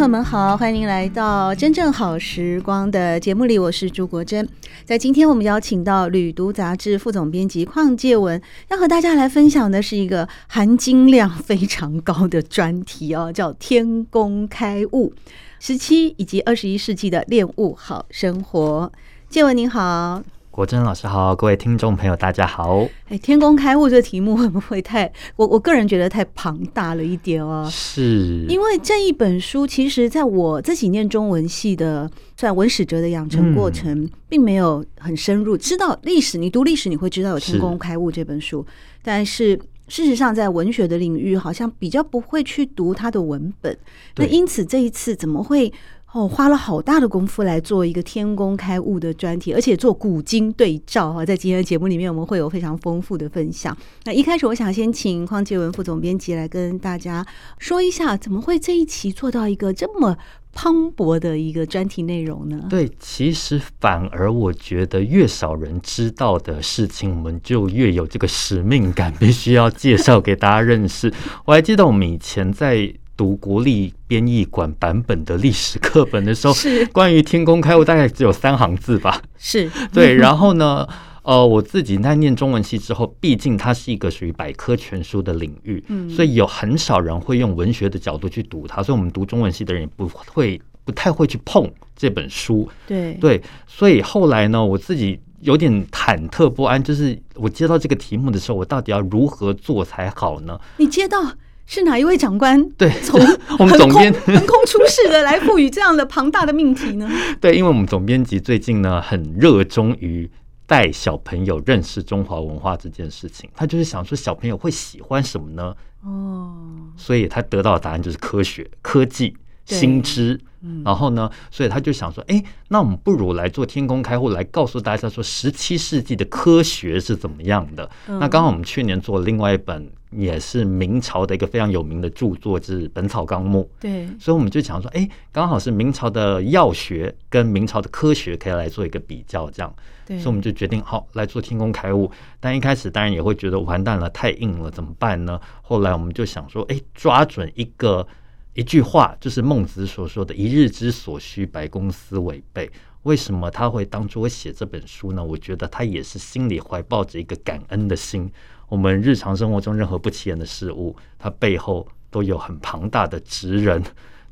朋友们好，欢迎您来到《真正好时光》的节目里，我是朱国珍。在今天，我们邀请到《旅读》杂志副总编辑邝介文，要和大家来分享的是一个含金量非常高的专题哦，叫“天工开物：十七以及二十一世纪的恋物好生活”。介文您好。国珍老师好，各位听众朋友大家好。哎，天工开物这个题目会不会太 我我个人觉得太庞大了一点哦？是，因为这一本书其实在我自己念中文系的，算文史哲的养成过程，嗯、并没有很深入。知道历史，你读历史你会知道有《天工开物》这本书，是但是事实上在文学的领域，好像比较不会去读它的文本。那因此这一次怎么会？哦，花了好大的功夫来做一个天工开物的专题，而且做古今对照哈。在今天的节目里面，我们会有非常丰富的分享。那一开始，我想先请匡介文副总编辑来跟大家说一下，怎么会这一期做到一个这么磅礴的一个专题内容呢？对，其实反而我觉得越少人知道的事情，我们就越有这个使命感，必须要介绍给大家认识。我还记得我们以前在。读国立编译馆版本的历史课本的时候，是关于天工开物大概只有三行字吧。是 对，然后呢，呃，我自己在念中文系之后，毕竟它是一个属于百科全书的领域，嗯，所以有很少人会用文学的角度去读它，所以我们读中文系的人也不会不太会去碰这本书。对对，所以后来呢，我自己有点忐忑不安，就是我接到这个题目的时候，我到底要如何做才好呢？你接到？是哪一位长官？对，从 我们总编横空出世的来赋予这样的庞大的命题呢？对，因为我们总编辑最近呢很热衷于带小朋友认识中华文化这件事情，他就是想说小朋友会喜欢什么呢？哦，所以他得到的答案就是科学、科技、新知。然后呢，所以他就想说，哎，那我们不如来做天工开户，来告诉大家说，十七世纪的科学是怎么样的。嗯、那刚好我们去年做另外一本，也是明朝的一个非常有名的著作，就是《本草纲目》。对，所以我们就想说，哎，刚好是明朝的药学跟明朝的科学可以来做一个比较，这样。对，所以我们就决定好来做天工开物。但一开始当然也会觉得完蛋了，太硬了，怎么办呢？后来我们就想说，哎，抓准一个。一句话就是孟子所说的“一日之所需，百公司为备”。为什么他会当初写这本书呢？我觉得他也是心里怀抱着一个感恩的心。我们日常生活中任何不起眼的事物，它背后都有很庞大的职人，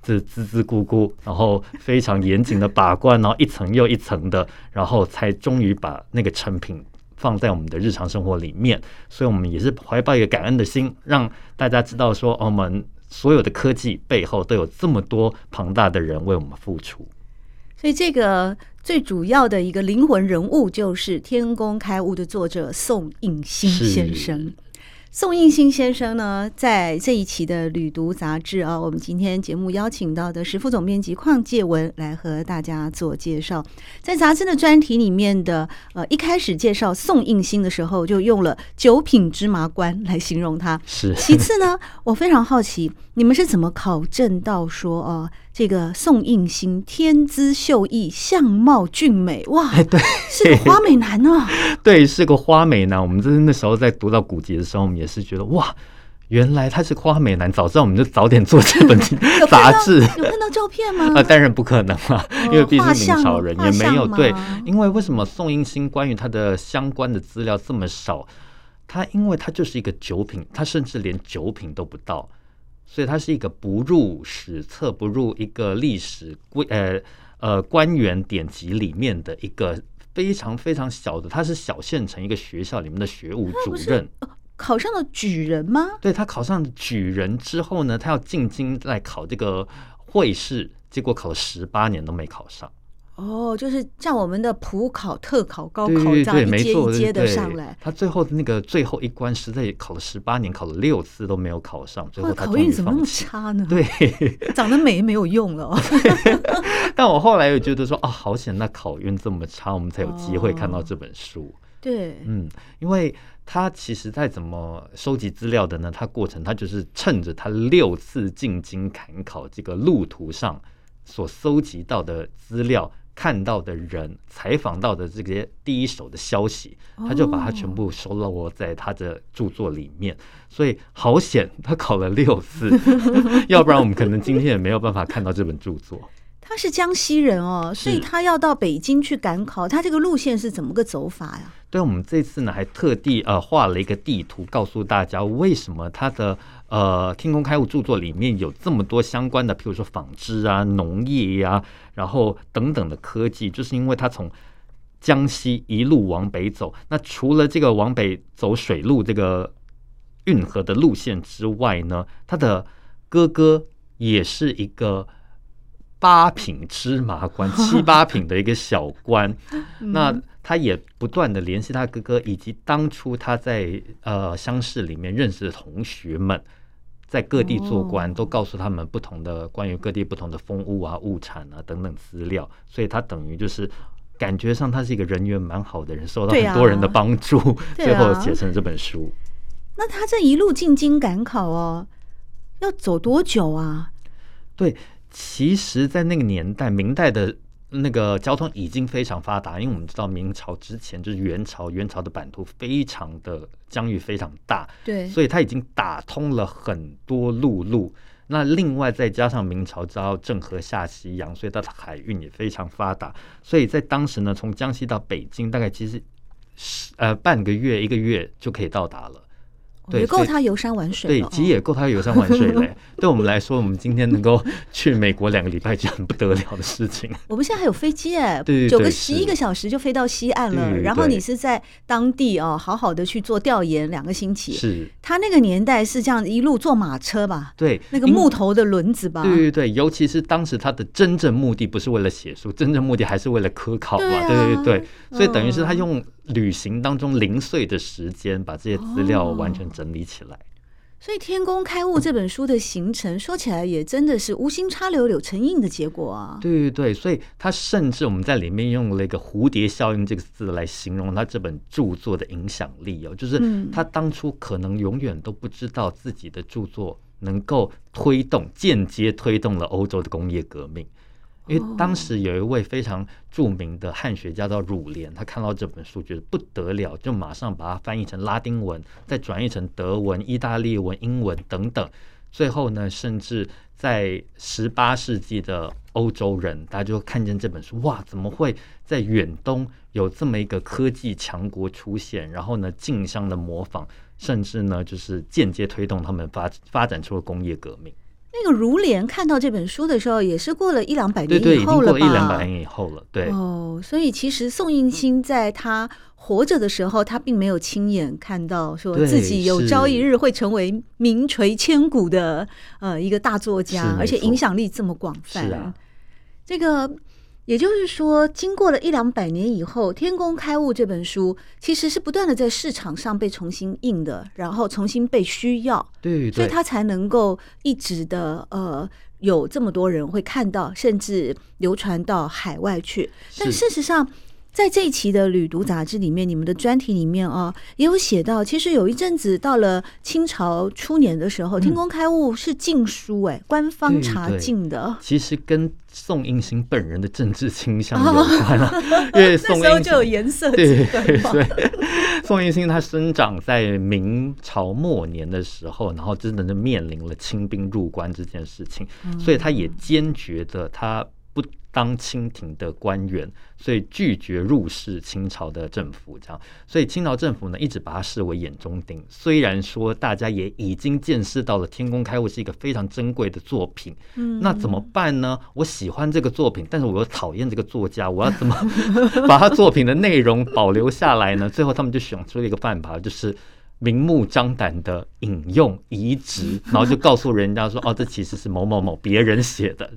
这孜孜咕咕，然后非常严谨的把关，然后一层又一层的，然后才终于把那个成品放在我们的日常生活里面。所以，我们也是怀抱一个感恩的心，让大家知道说，我们。所有的科技背后都有这么多庞大的人为我们付出，所以这个最主要的一个灵魂人物就是《天工开物》的作者宋应星先生。宋应星先生呢，在这一期的《旅读》杂志啊，我们今天节目邀请到的是副总编辑邝介文来和大家做介绍。在杂志的专题里面的呃，一开始介绍宋应星的时候，就用了“九品芝麻官”来形容他。是。其次呢，我非常好奇，你们是怎么考证到说啊？这个宋应星天资秀逸，相貌俊美，哇，对，是个花美男呢、啊。对，是个花美男。我们真的那时候在读到古籍的时候，我们也是觉得哇，原来他是花美男。早知道我们就早点做这本 杂志。有看到照片吗？啊、呃，当然不可能了，因为毕竟是明朝人也没有对。因为为什么宋应星关于他的相关的资料这么少？他因为他就是一个九品，他甚至连九品都不到。所以它是一个不入史册、不入一个历史规呃呃官员典籍里面的一个非常非常小的，他是小县城一个学校里面的学务主任。考上了举人吗？对，他考上举人之后呢，他要进京来考这个会试，结果考了十八年都没考上。哦，就是像我们的普考、特考、高考这样一阶一阶的上来。他最后的那个最后一关，实在也考了十八年，考了六次都没有考上，最后他考运怎么那么差呢？对，长得美没有用了。但我后来又觉得说，啊，好险，那考运这么差，我们才有机会看到这本书。哦、对，嗯，因为他其实在怎么收集资料的呢？他过程他就是趁着他六次进京赶考这个路途上所搜集到的资料。看到的人，采访到的这些第一手的消息，他就把它全部收录在他的著作里面。所以好险，他考了六次，要不然我们可能今天也没有办法看到这本著作。他是江西人哦，所以他要到北京去赶考，他这个路线是怎么个走法呀？对，我们这次呢还特地呃画了一个地图，告诉大家为什么他的。呃，天工开物著作里面有这么多相关的，譬如说纺织啊、农业呀、啊，然后等等的科技，就是因为他从江西一路往北走。那除了这个往北走水路这个运河的路线之外呢，他的哥哥也是一个八品芝麻官，七八品的一个小官。那他也不断的联系他哥哥，以及当初他在呃乡试里面认识的同学们。在各地做官，都告诉他们不同的关于各地不同的风物啊、物产啊等等资料，所以他等于就是感觉上他是一个人缘蛮好的人，受到很多人的帮助，最后写成这本书。那他这一路进京赶考哦，要走多久啊？对，其实，在那个年代，明代的。那个交通已经非常发达，因为我们知道明朝之前就是元朝，元朝的版图非常的疆域非常大，对，所以它已经打通了很多陆路。那另外再加上明朝知道郑和下西洋，所以它的海运也非常发达。所以在当时呢，从江西到北京大概其实是呃半个月一个月就可以到达了。也够他游山玩水，对，其实也够他游山玩水嘞。对我们来说，我们今天能够去美国两个礼拜，就很不得了的事情。我们现在还有飞机哎，对，九个十一个小时就飞到西岸了。然后你是在当地哦，好好的去做调研两个星期。是，他那个年代是这样一路坐马车吧？对，那个木头的轮子吧？对对对，尤其是当时他的真正目的不是为了写书，真正目的还是为了科考嘛。对对对，所以等于是他用旅行当中零碎的时间，把这些资料完全整理起来。所以《天工开物》这本书的形成，说起来也真的是无心插柳柳成荫的结果啊！对对对，所以他甚至我们在里面用了一个“蝴蝶效应”这个字来形容他这本著作的影响力哦，就是他当初可能永远都不知道自己的著作能够推动、间接推动了欧洲的工业革命。因为当时有一位非常著名的汉学家叫儒莲，他看到这本书觉得不得了，就马上把它翻译成拉丁文，再转译成德文、意大利文、英文等等。最后呢，甚至在十八世纪的欧洲人，大家就看见这本书，哇，怎么会在远东有这么一个科技强国出现？然后呢，竞相的模仿，甚至呢，就是间接推动他们发发展出了工业革命。那个如莲看到这本书的时候，也是过了一两百年以后了吧？对对，已经过了一两百年以后了。对哦，所以其实宋应星在他活着的时候，他并没有亲眼看到说自己有朝一日会成为名垂千古的呃一个大作家，而且影响力这么广泛。是啊，这个。也就是说，经过了一两百年以后，《天工开物》这本书其实是不断的在市场上被重新印的，然后重新被需要，对，对，所以它才能够一直的呃有这么多人会看到，甚至流传到海外去。但事实上，在这一期的《旅读》杂志里面，你们的专题里面啊，也有写到，其实有一阵子到了清朝初年的时候，嗯《天工开物》是禁书，哎，官方查禁的。其实跟宋应星本人的政治倾向 有关啊，因为宋应星就有颜色 对对对，宋应星他生长在明朝末年的时候，然后真的就面临了清兵入关这件事情，所以他也坚决的他。当清廷的官员，所以拒绝入仕清朝的政府，这样，所以清朝政府呢一直把他视为眼中钉。虽然说大家也已经见识到了《天工开物》是一个非常珍贵的作品，嗯，那怎么办呢？我喜欢这个作品，但是我又讨厌这个作家，我要怎么 把他作品的内容保留下来呢？最后他们就想出了一个办法，就是明目张胆的引用移植，然后就告诉人家说：“哦，这其实是某某某别人写的。”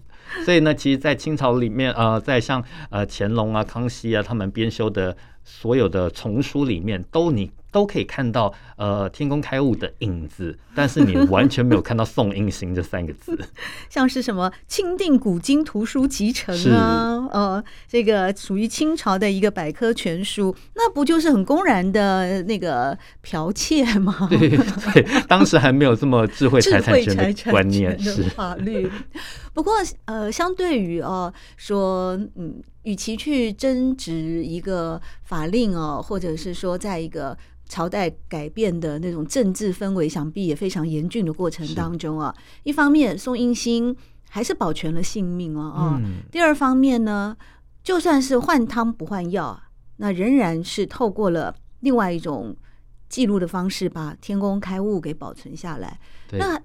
所以呢，其实，在清朝里面，呃，在像呃乾隆啊、康熙啊他们编修的所有的丛书里面，都你。都可以看到呃天工开物的影子，但是你完全没有看到宋应星这三个字，像是什么钦定古今图书集成啊，呃，这个属于清朝的一个百科全书，那不就是很公然的那个剽窃吗？对对，当时还没有这么智慧财产权的观念是法律。不过呃，相对于哦、呃、说嗯，与其去争执一个法令哦，或者是说在一个朝代改变的那种政治氛围，想必也非常严峻的过程当中啊。一方面，宋英星还是保全了性命哦。啊。第二方面呢，就算是换汤不换药，那仍然是透过了另外一种记录的方式，把天工开物给保存下来。那我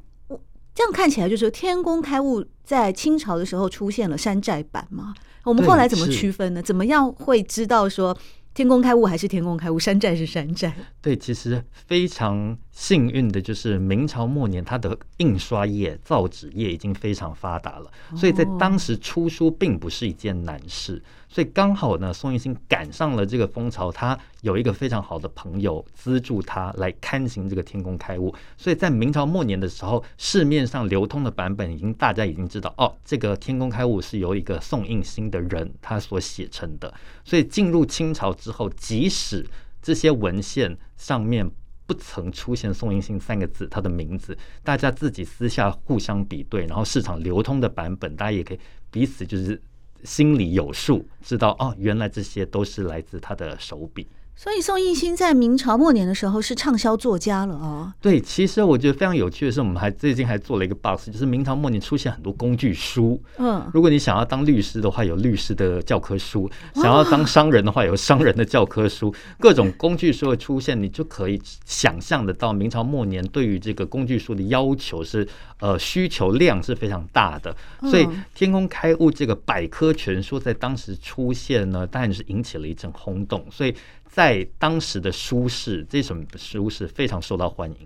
这样看起来，就是天工开物在清朝的时候出现了山寨版嘛？我们后来怎么区分呢？怎么样会知道说？天工开物还是天工开物，山寨是山寨。对，其实非常幸运的就是明朝末年，它的印刷业、造纸业已经非常发达了，所以在当时出书并不是一件难事。所以刚好呢，宋应星赶上了这个风潮，他有一个非常好的朋友资助他来刊行这个天工开物。所以在明朝末年的时候，市面上流通的版本已经大家已经知道哦，这个天工开物是由一个宋应星的人他所写成的。所以进入清朝之后，即使这些文献上面不曾出现宋英信三个字，他的名字，大家自己私下互相比对，然后市场流通的版本，大家也可以彼此就是。心里有数，知道哦，原来这些都是来自他的手笔。所以宋应星在明朝末年的时候是畅销作家了哦。对，其实我觉得非常有趣的是，我们还最近还做了一个 box，就是明朝末年出现很多工具书。嗯，如果你想要当律师的话，有律师的教科书；想要当商人的话，有商人的教科书。各种工具书的出现，你就可以想象得到明朝末年对于这个工具书的要求是呃需求量是非常大的。所以天工开物这个百科全书在当时出现呢，当然是引起了一阵轰动。所以。在当时的舒适，这种舒适非常受到欢迎。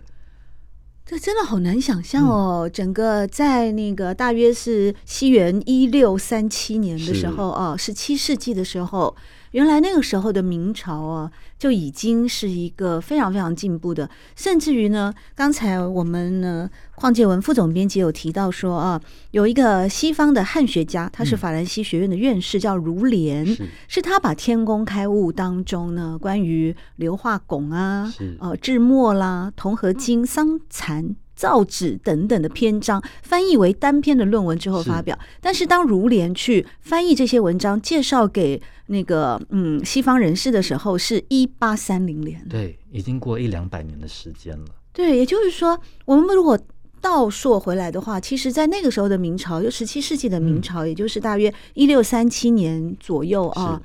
这真的好难想象哦！嗯、整个在那个大约是西元一六三七年的时候啊，十七世纪的时候。原来那个时候的明朝啊，就已经是一个非常非常进步的，甚至于呢，刚才我们呢，邝建文副总编辑有提到说啊，有一个西方的汉学家，他是法兰西学院的院士，叫儒莲，是，是他把天工开物当中呢，关于硫化汞啊，呃，制墨啦，铜合金、桑蚕。造纸等等的篇章翻译为单篇的论文之后发表，但是当如莲去翻译这些文章，介绍给那个嗯西方人士的时候，是一八三零年，对，已经过一两百年的时间了。对，也就是说，我们如果倒溯回来的话，其实，在那个时候的明朝，就十七世纪的明朝，也就是大约一六三七年左右啊，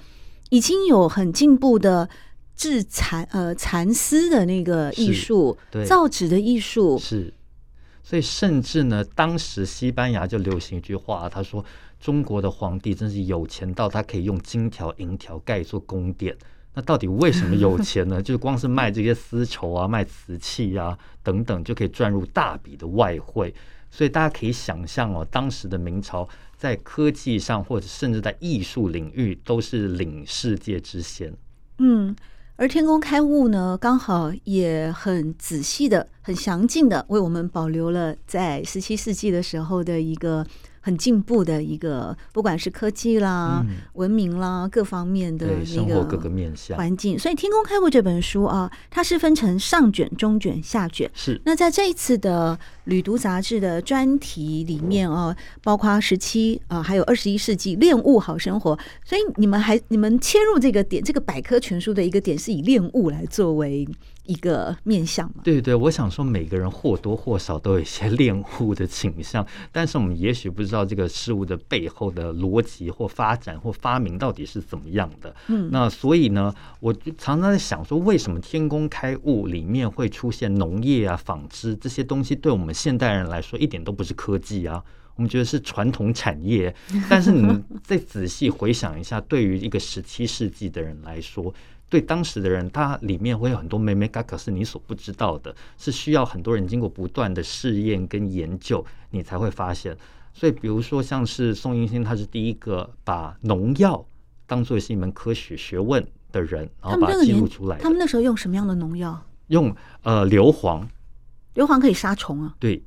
已经有很进步的制蚕呃蚕丝的那个艺术，造纸的艺术。是。所以，甚至呢，当时西班牙就流行一句话，他说：“中国的皇帝真是有钱到他可以用金条、银条盖一座宫殿。”那到底为什么有钱呢？就是光是卖这些丝绸啊、卖瓷器啊等等，就可以赚入大笔的外汇。所以大家可以想象哦，当时的明朝在科技上，或者甚至在艺术领域，都是领世界之先。嗯。而天工开物呢，刚好也很仔细的、很详尽的为我们保留了在十七世纪的时候的一个。很进步的一个，不管是科技啦、嗯、文明啦各方面的那个各个面向环境，所以《天工开物》这本书啊，它是分成上卷、中卷、下卷。是。那在这一次的《旅读》杂志的专题里面啊，包括十七啊，还有二十一世纪恋物好生活。所以你们还你们切入这个点，这个百科全书的一个点是以恋物来作为。一个面向嘛，对对，我想说每个人或多或少都有一些恋物的倾向，但是我们也许不知道这个事物的背后的逻辑或发展或发明到底是怎么样的。嗯，那所以呢，我就常常在想说，为什么天工开物里面会出现农业啊、纺织这些东西，对我们现代人来说一点都不是科技啊，我们觉得是传统产业。但是你 再仔细回想一下，对于一个十七世纪的人来说，对当时的人，它里面会有很多美美嘎嘎是你所不知道的，是需要很多人经过不断的试验跟研究，你才会发现。所以，比如说像是宋英星，他是第一个把农药当做是一门科学学问的人，然后把它记录出来。他们那时候用什么样的农药？用呃硫磺，硫磺可以杀虫啊。对。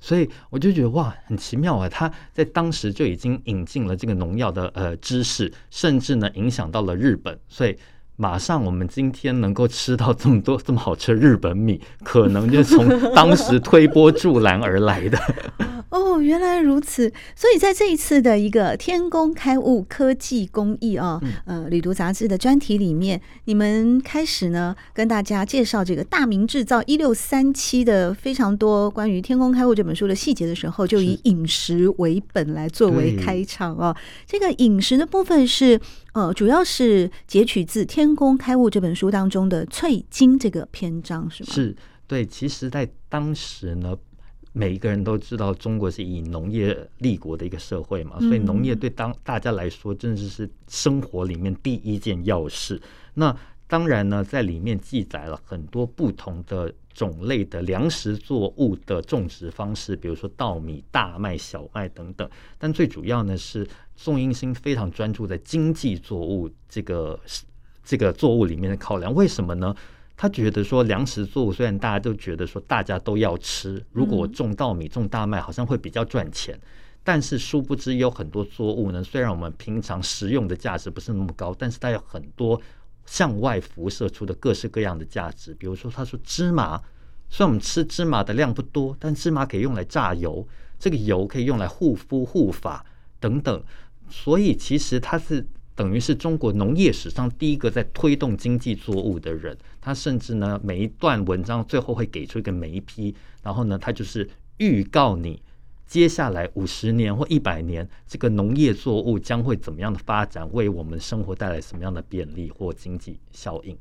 所以我就觉得哇，很奇妙啊！他在当时就已经引进了这个农药的呃知识，甚至呢影响到了日本。所以马上我们今天能够吃到这么多 这么好吃的日本米，可能就是从当时推波助澜而来的。哦，原来如此。所以在这一次的一个天工开物科技工艺啊，呃，旅读杂志的专题里面，你们开始呢跟大家介绍这个大明制造一六三七的非常多关于天工开物这本书的细节的时候，就以饮食为本来作为开场啊。这个饮食的部分是呃，主要是截取自《天工开物》这本书当中的《翠金》这个篇章，是吗？是对。其实，在当时呢。每一个人都知道，中国是以农业立国的一个社会嘛，所以农业对当大家来说，真的是生活里面第一件要事。那当然呢，在里面记载了很多不同的种类的粮食作物的种植方式，比如说稻米、大麦、小麦等等。但最主要呢，是宋英星非常专注在经济作物这个这个作物里面的考量。为什么呢？他觉得说，粮食作物虽然大家都觉得说大家都要吃，如果我种稻米、种大麦，好像会比较赚钱，但是殊不知有很多作物呢，虽然我们平常食用的价值不是那么高，但是它有很多向外辐射出的各式各样的价值。比如说，他说芝麻，虽然我们吃芝麻的量不多，但芝麻可以用来榨油，这个油可以用来护肤护发等等，所以其实它是。等于是中国农业史上第一个在推动经济作物的人，他甚至呢，每一段文章最后会给出一个每一批，然后呢，他就是预告你接下来五十年或一百年这个农业作物将会怎么样的发展，为我们生活带来什么样的便利或经济效应。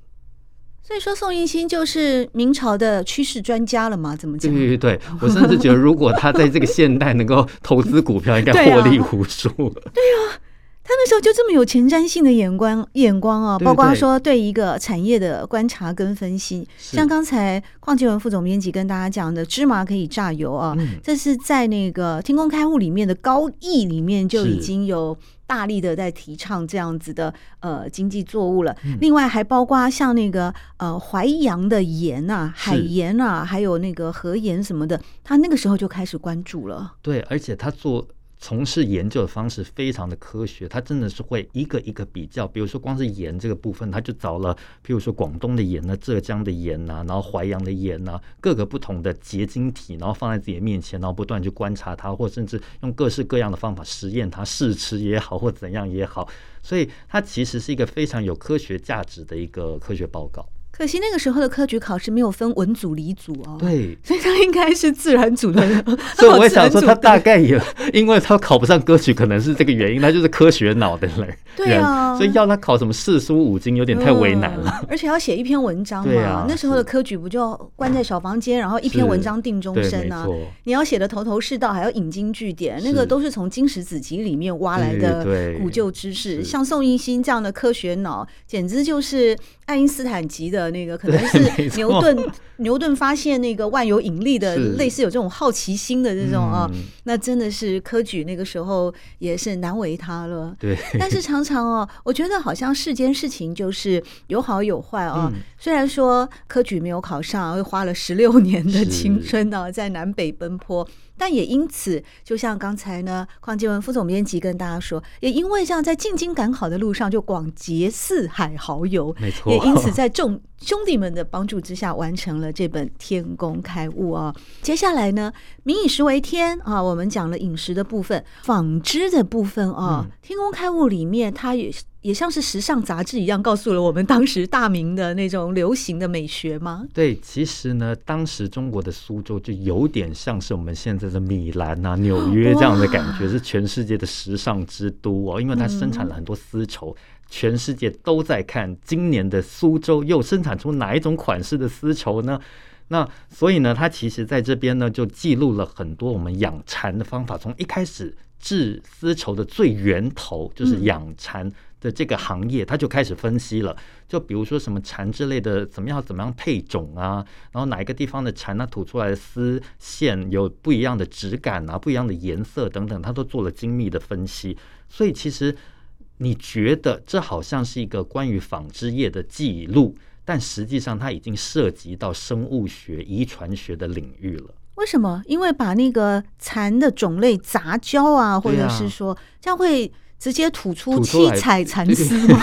所以说，宋应星就是明朝的趋势专家了嘛？怎么讲？对对对，我甚至觉得，如果他在这个现代能够投资股票，应该获利无数。对啊。他那时候就这么有前瞻性的眼光，眼光啊，包括说对一个产业的观察跟分析。像刚才邝继文副总编辑跟大家讲的，芝麻可以榨油啊，这是在那个《天工开物》里面的高义里面就已经有大力的在提倡这样子的呃经济作物了。另外还包括像那个呃淮阳的盐啊、海盐啊，还有那个河盐什么的，他那个时候就开始关注了。对，而且他做。从事研究的方式非常的科学，他真的是会一个一个比较，比如说光是盐这个部分，他就找了，譬如说广东的盐呢，浙江的盐呐，然后淮阳的盐呐，各个不同的结晶体，然后放在自己的面前，然后不断去观察它，或甚至用各式各样的方法实验它，试吃也好，或怎样也好，所以它其实是一个非常有科学价值的一个科学报告。可惜那个时候的科举考试没有分文组、理组哦，对，所以他应该是自然组的人。所以我也想说，他大概也因为他考不上科举，可能是这个原因，他就是科学脑的人。对啊，所以要他考什么四书五经，有点太为难了。而且要写一篇文章嘛，对啊，那时候的科举不就关在小房间，然后一篇文章定终身啊？你要写的头头是道，还要引经据典，那个都是从经史子集里面挖来的古旧知识。像宋应星这样的科学脑，简直就是。爱因斯坦级的那个，可能是牛顿。牛顿发现那个万有引力的，类似有这种好奇心的这种啊，那真的是科举那个时候也是难为他了。对，但是常常哦，我觉得好像世间事情就是有好有坏啊。虽然说科举没有考上，又花了十六年的青春呢，在南北奔波。但也因此，就像刚才呢，邝继文副总编辑跟大家说，也因为这样，在进京赶考的路上就广结四海好友，没错。也因此，在众 兄弟们的帮助之下，完成了这本《天工开物》啊。接下来呢，民以食为天啊，我们讲了饮食的部分，纺织的部分啊，《天工开物》里面它也是。也像是时尚杂志一样，告诉了我们当时大明的那种流行的美学吗？对，其实呢，当时中国的苏州就有点像是我们现在的米兰啊、纽约这样的感觉，是全世界的时尚之都哦。因为它生产了很多丝绸，全世界都在看今年的苏州又生产出哪一种款式的丝绸呢？那所以呢，它其实在这边呢，就记录了很多我们养蚕的方法，从一开始。制丝绸的最源头就是养蚕的这个行业，他就开始分析了。就比如说什么蚕之类的，怎么样怎么样配种啊，然后哪一个地方的蚕，它吐出来的丝线有不一样的质感啊，不一样的颜色等等，他都做了精密的分析。所以其实你觉得这好像是一个关于纺织业的记录，但实际上它已经涉及到生物学、遗传学的领域了。为什么？因为把那个蚕的种类杂交啊，或者是说这样会直接吐出七彩蚕丝吗？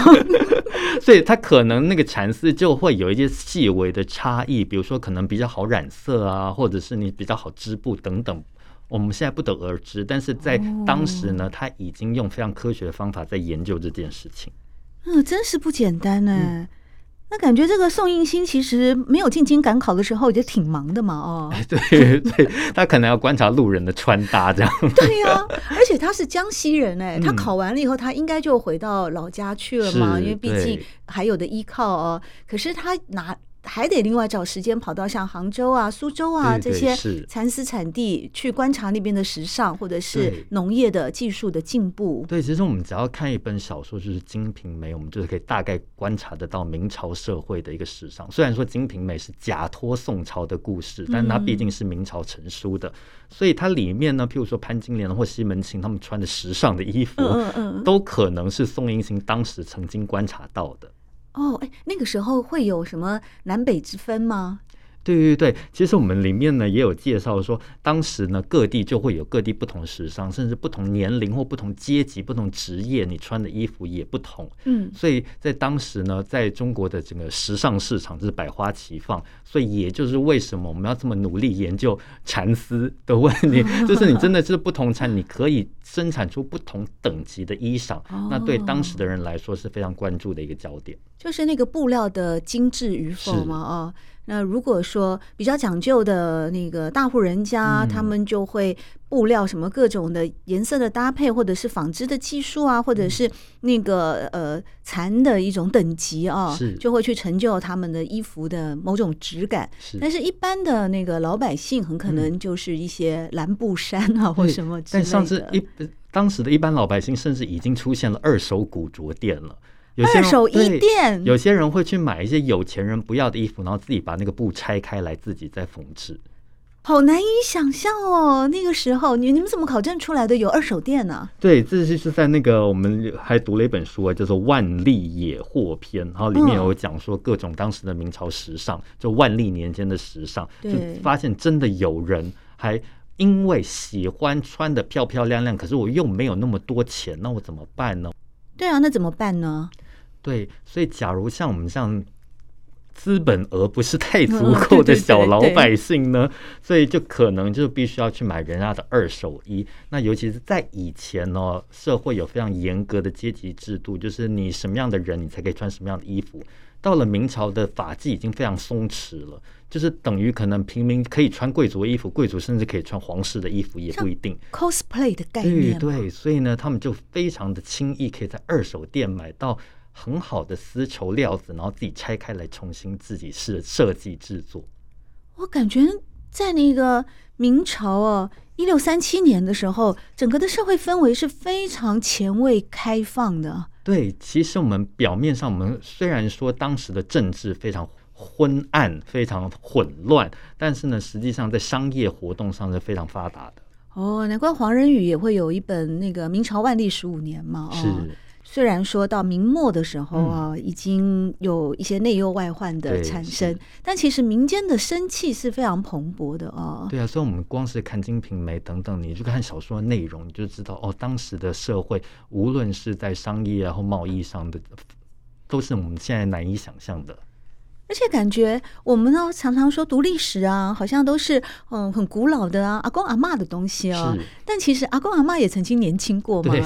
所以它可能那个蚕丝就会有一些细微的差异，比如说可能比较好染色啊，或者是你比较好织布等等。我们现在不得而知，但是在当时呢，他已经用非常科学的方法在研究这件事情。嗯，真是不简单呢。嗯那感觉这个宋应星其实没有进京赶考的时候也挺忙的嘛，哦，对 对，他可能要观察路人的穿搭这样。对呀、啊，而且他是江西人哎，他考完了以后，他应该就回到老家去了嘛，因为毕竟还有的依靠哦。可是他拿。还得另外找时间跑到像杭州啊、苏州啊这些蚕丝产地去观察那边的时尚，或者是农业的技术的进步。对，其实我们只要看一本小说，就是《金瓶梅》，我们就是可以大概观察得到明朝社会的一个时尚。虽然说《金瓶梅》是假托宋朝的故事，但它毕竟是明朝成书的，所以它里面呢，譬如说潘金莲或西门庆他们穿的时尚的衣服，都可能是宋应星当时曾经观察到的。哦，哎，那个时候会有什么南北之分吗？对对对，其实我们里面呢也有介绍说，当时呢各地就会有各地不同时尚，甚至不同年龄或不同阶级、不同职业，你穿的衣服也不同。嗯，所以在当时呢，在中国的整个时尚市场是百花齐放，所以也就是为什么我们要这么努力研究蚕丝的问题，就是你真的是不同蚕，你可以生产出不同等级的衣裳，那对当时的人来说是非常关注的一个焦点，就是那个布料的精致与否吗，啊。那如果说比较讲究的那个大户人家，嗯、他们就会布料什么各种的颜色的搭配，或者是纺织的技术啊，或者是那个呃蚕的一种等级啊，是就会去成就他们的衣服的某种质感。是但是一般的那个老百姓，很可能就是一些蓝布衫啊，嗯、或什么之类的。但上次一当时的一般老百姓，甚至已经出现了二手古着店了。有些二手衣店，有些人会去买一些有钱人不要的衣服，然后自己把那个布拆开来，自己再缝制。好难以想象哦，那个时候你你们怎么考证出来的有二手店呢？对，这是是在那个我们还读了一本书啊，叫做《万历野货篇》，然后里面有讲说各种当时的明朝时尚，就万历年间的时尚，就发现真的有人还因为喜欢穿的漂漂亮亮，可是我又没有那么多钱，那我怎么办呢？对啊，那怎么办呢？对，所以假如像我们像资本额不是太足够的小老百姓呢，所以就可能就必须要去买人家的二手衣。那尤其是在以前呢，社会有非常严格的阶级制度，就是你什么样的人，你才可以穿什么样的衣服。到了明朝的法纪已经非常松弛了，就是等于可能平民可以穿贵族的衣服，贵族甚至可以穿皇室的衣服，也不一定。cosplay 的概念，对对，所以呢，他们就非常的轻易可以在二手店买到。很好的丝绸料子，然后自己拆开来重新自己是设计制作。我感觉在那个明朝哦，一六三七年的时候，整个的社会氛围是非常前卫开放的。对，其实我们表面上，我们虽然说当时的政治非常昏暗、非常混乱，但是呢，实际上在商业活动上是非常发达的。哦，难怪黄仁宇也会有一本那个《明朝万历十五年》嘛。哦、是。虽然说到明末的时候啊，嗯、已经有一些内忧外患的产生，但其实民间的生气是非常蓬勃的哦。对啊，所以我们光是看《金瓶梅》等等，你就看小说的内容，你就知道哦，当时的社会，无论是在商业啊或贸易上的，都是我们现在难以想象的。而且感觉我们呢常常说读历史啊，好像都是嗯很古老的啊阿公阿嬷的东西啊。但其实阿公阿嬷也曾经年轻过嘛。对，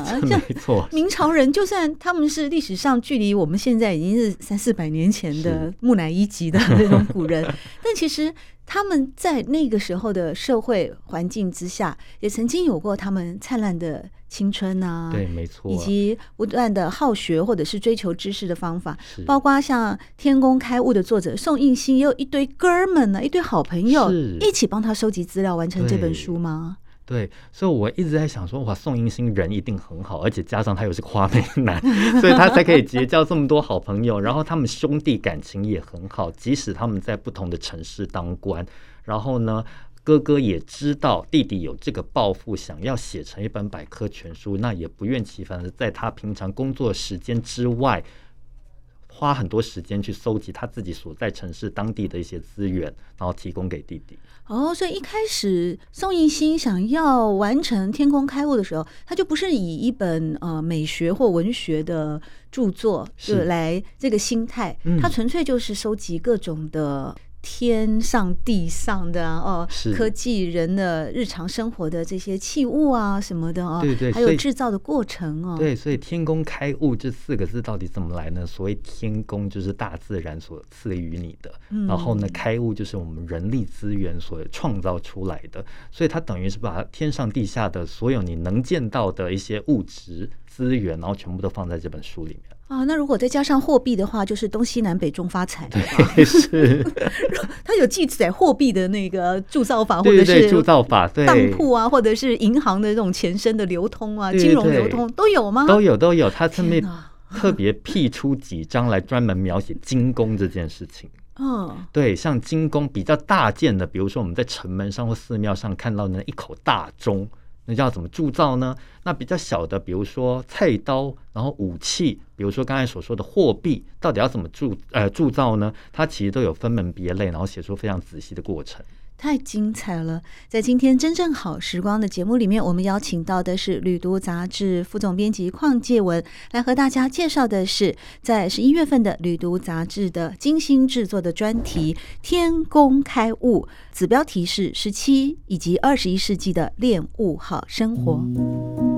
没错。明朝人就算他们是历史上距离我们现在已经是三四百年前的木乃伊级的那种古人，但其实。他们在那个时候的社会环境之下，也曾经有过他们灿烂的青春啊，对，没错，以及不断的好学或者是追求知识的方法，是包括像《天工开物》的作者宋应星，也有一堆哥们呢，一堆好朋友，一起帮他收集资料，完成这本书吗？对，所以我一直在想说，哇，宋应星人一定很好，而且加上他又是花美男，所以他才可以结交这么多好朋友。然后他们兄弟感情也很好，即使他们在不同的城市当官，然后呢，哥哥也知道弟弟有这个抱负，想要写成一本百科全书，那也不厌其烦的在他平常工作时间之外。花很多时间去搜集他自己所在城市当地的一些资源，然后提供给弟弟。哦，所以一开始宋迎新想要完成《天空开物》的时候，他就不是以一本呃美学或文学的著作就来这个心态，他纯粹就是收集各种的。天上地上的哦，科技人的日常生活的这些器物啊什么的哦，对对，还有制造的过程哦。对，所以“天工开物”这四个字到底怎么来呢？所谓“天工”就是大自然所赐予你的，嗯、然后呢，“开物”就是我们人力资源所创造出来的，所以它等于是把天上地下的所有你能见到的一些物质资源，然后全部都放在这本书里面。啊，那如果再加上货币的话，就是东西南北中发财。对，是。它有记载货币的那个铸造法，或者是铸造法，对，当铺啊，或者是银行的这种前身的流通啊，金融流通都有吗？都有，都有。它特别特别辟出几章来专门描写金工这件事情。嗯，对，像金工比较大件的，比如说我们在城门上或寺庙上看到的那一口大钟。那要怎么铸造呢？那比较小的，比如说菜刀，然后武器，比如说刚才所说的货币，到底要怎么铸呃铸造呢？它其实都有分门别类，然后写出非常仔细的过程。太精彩了！在今天真正好时光的节目里面，我们邀请到的是《旅读》杂志副总编辑邝介文，来和大家介绍的是在十一月份的《旅读》杂志的精心制作的专题《天工开物》，子标题是十七以及二十一世纪的恋物好生活。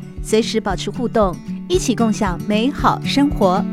随时保持互动，一起共享美好生活。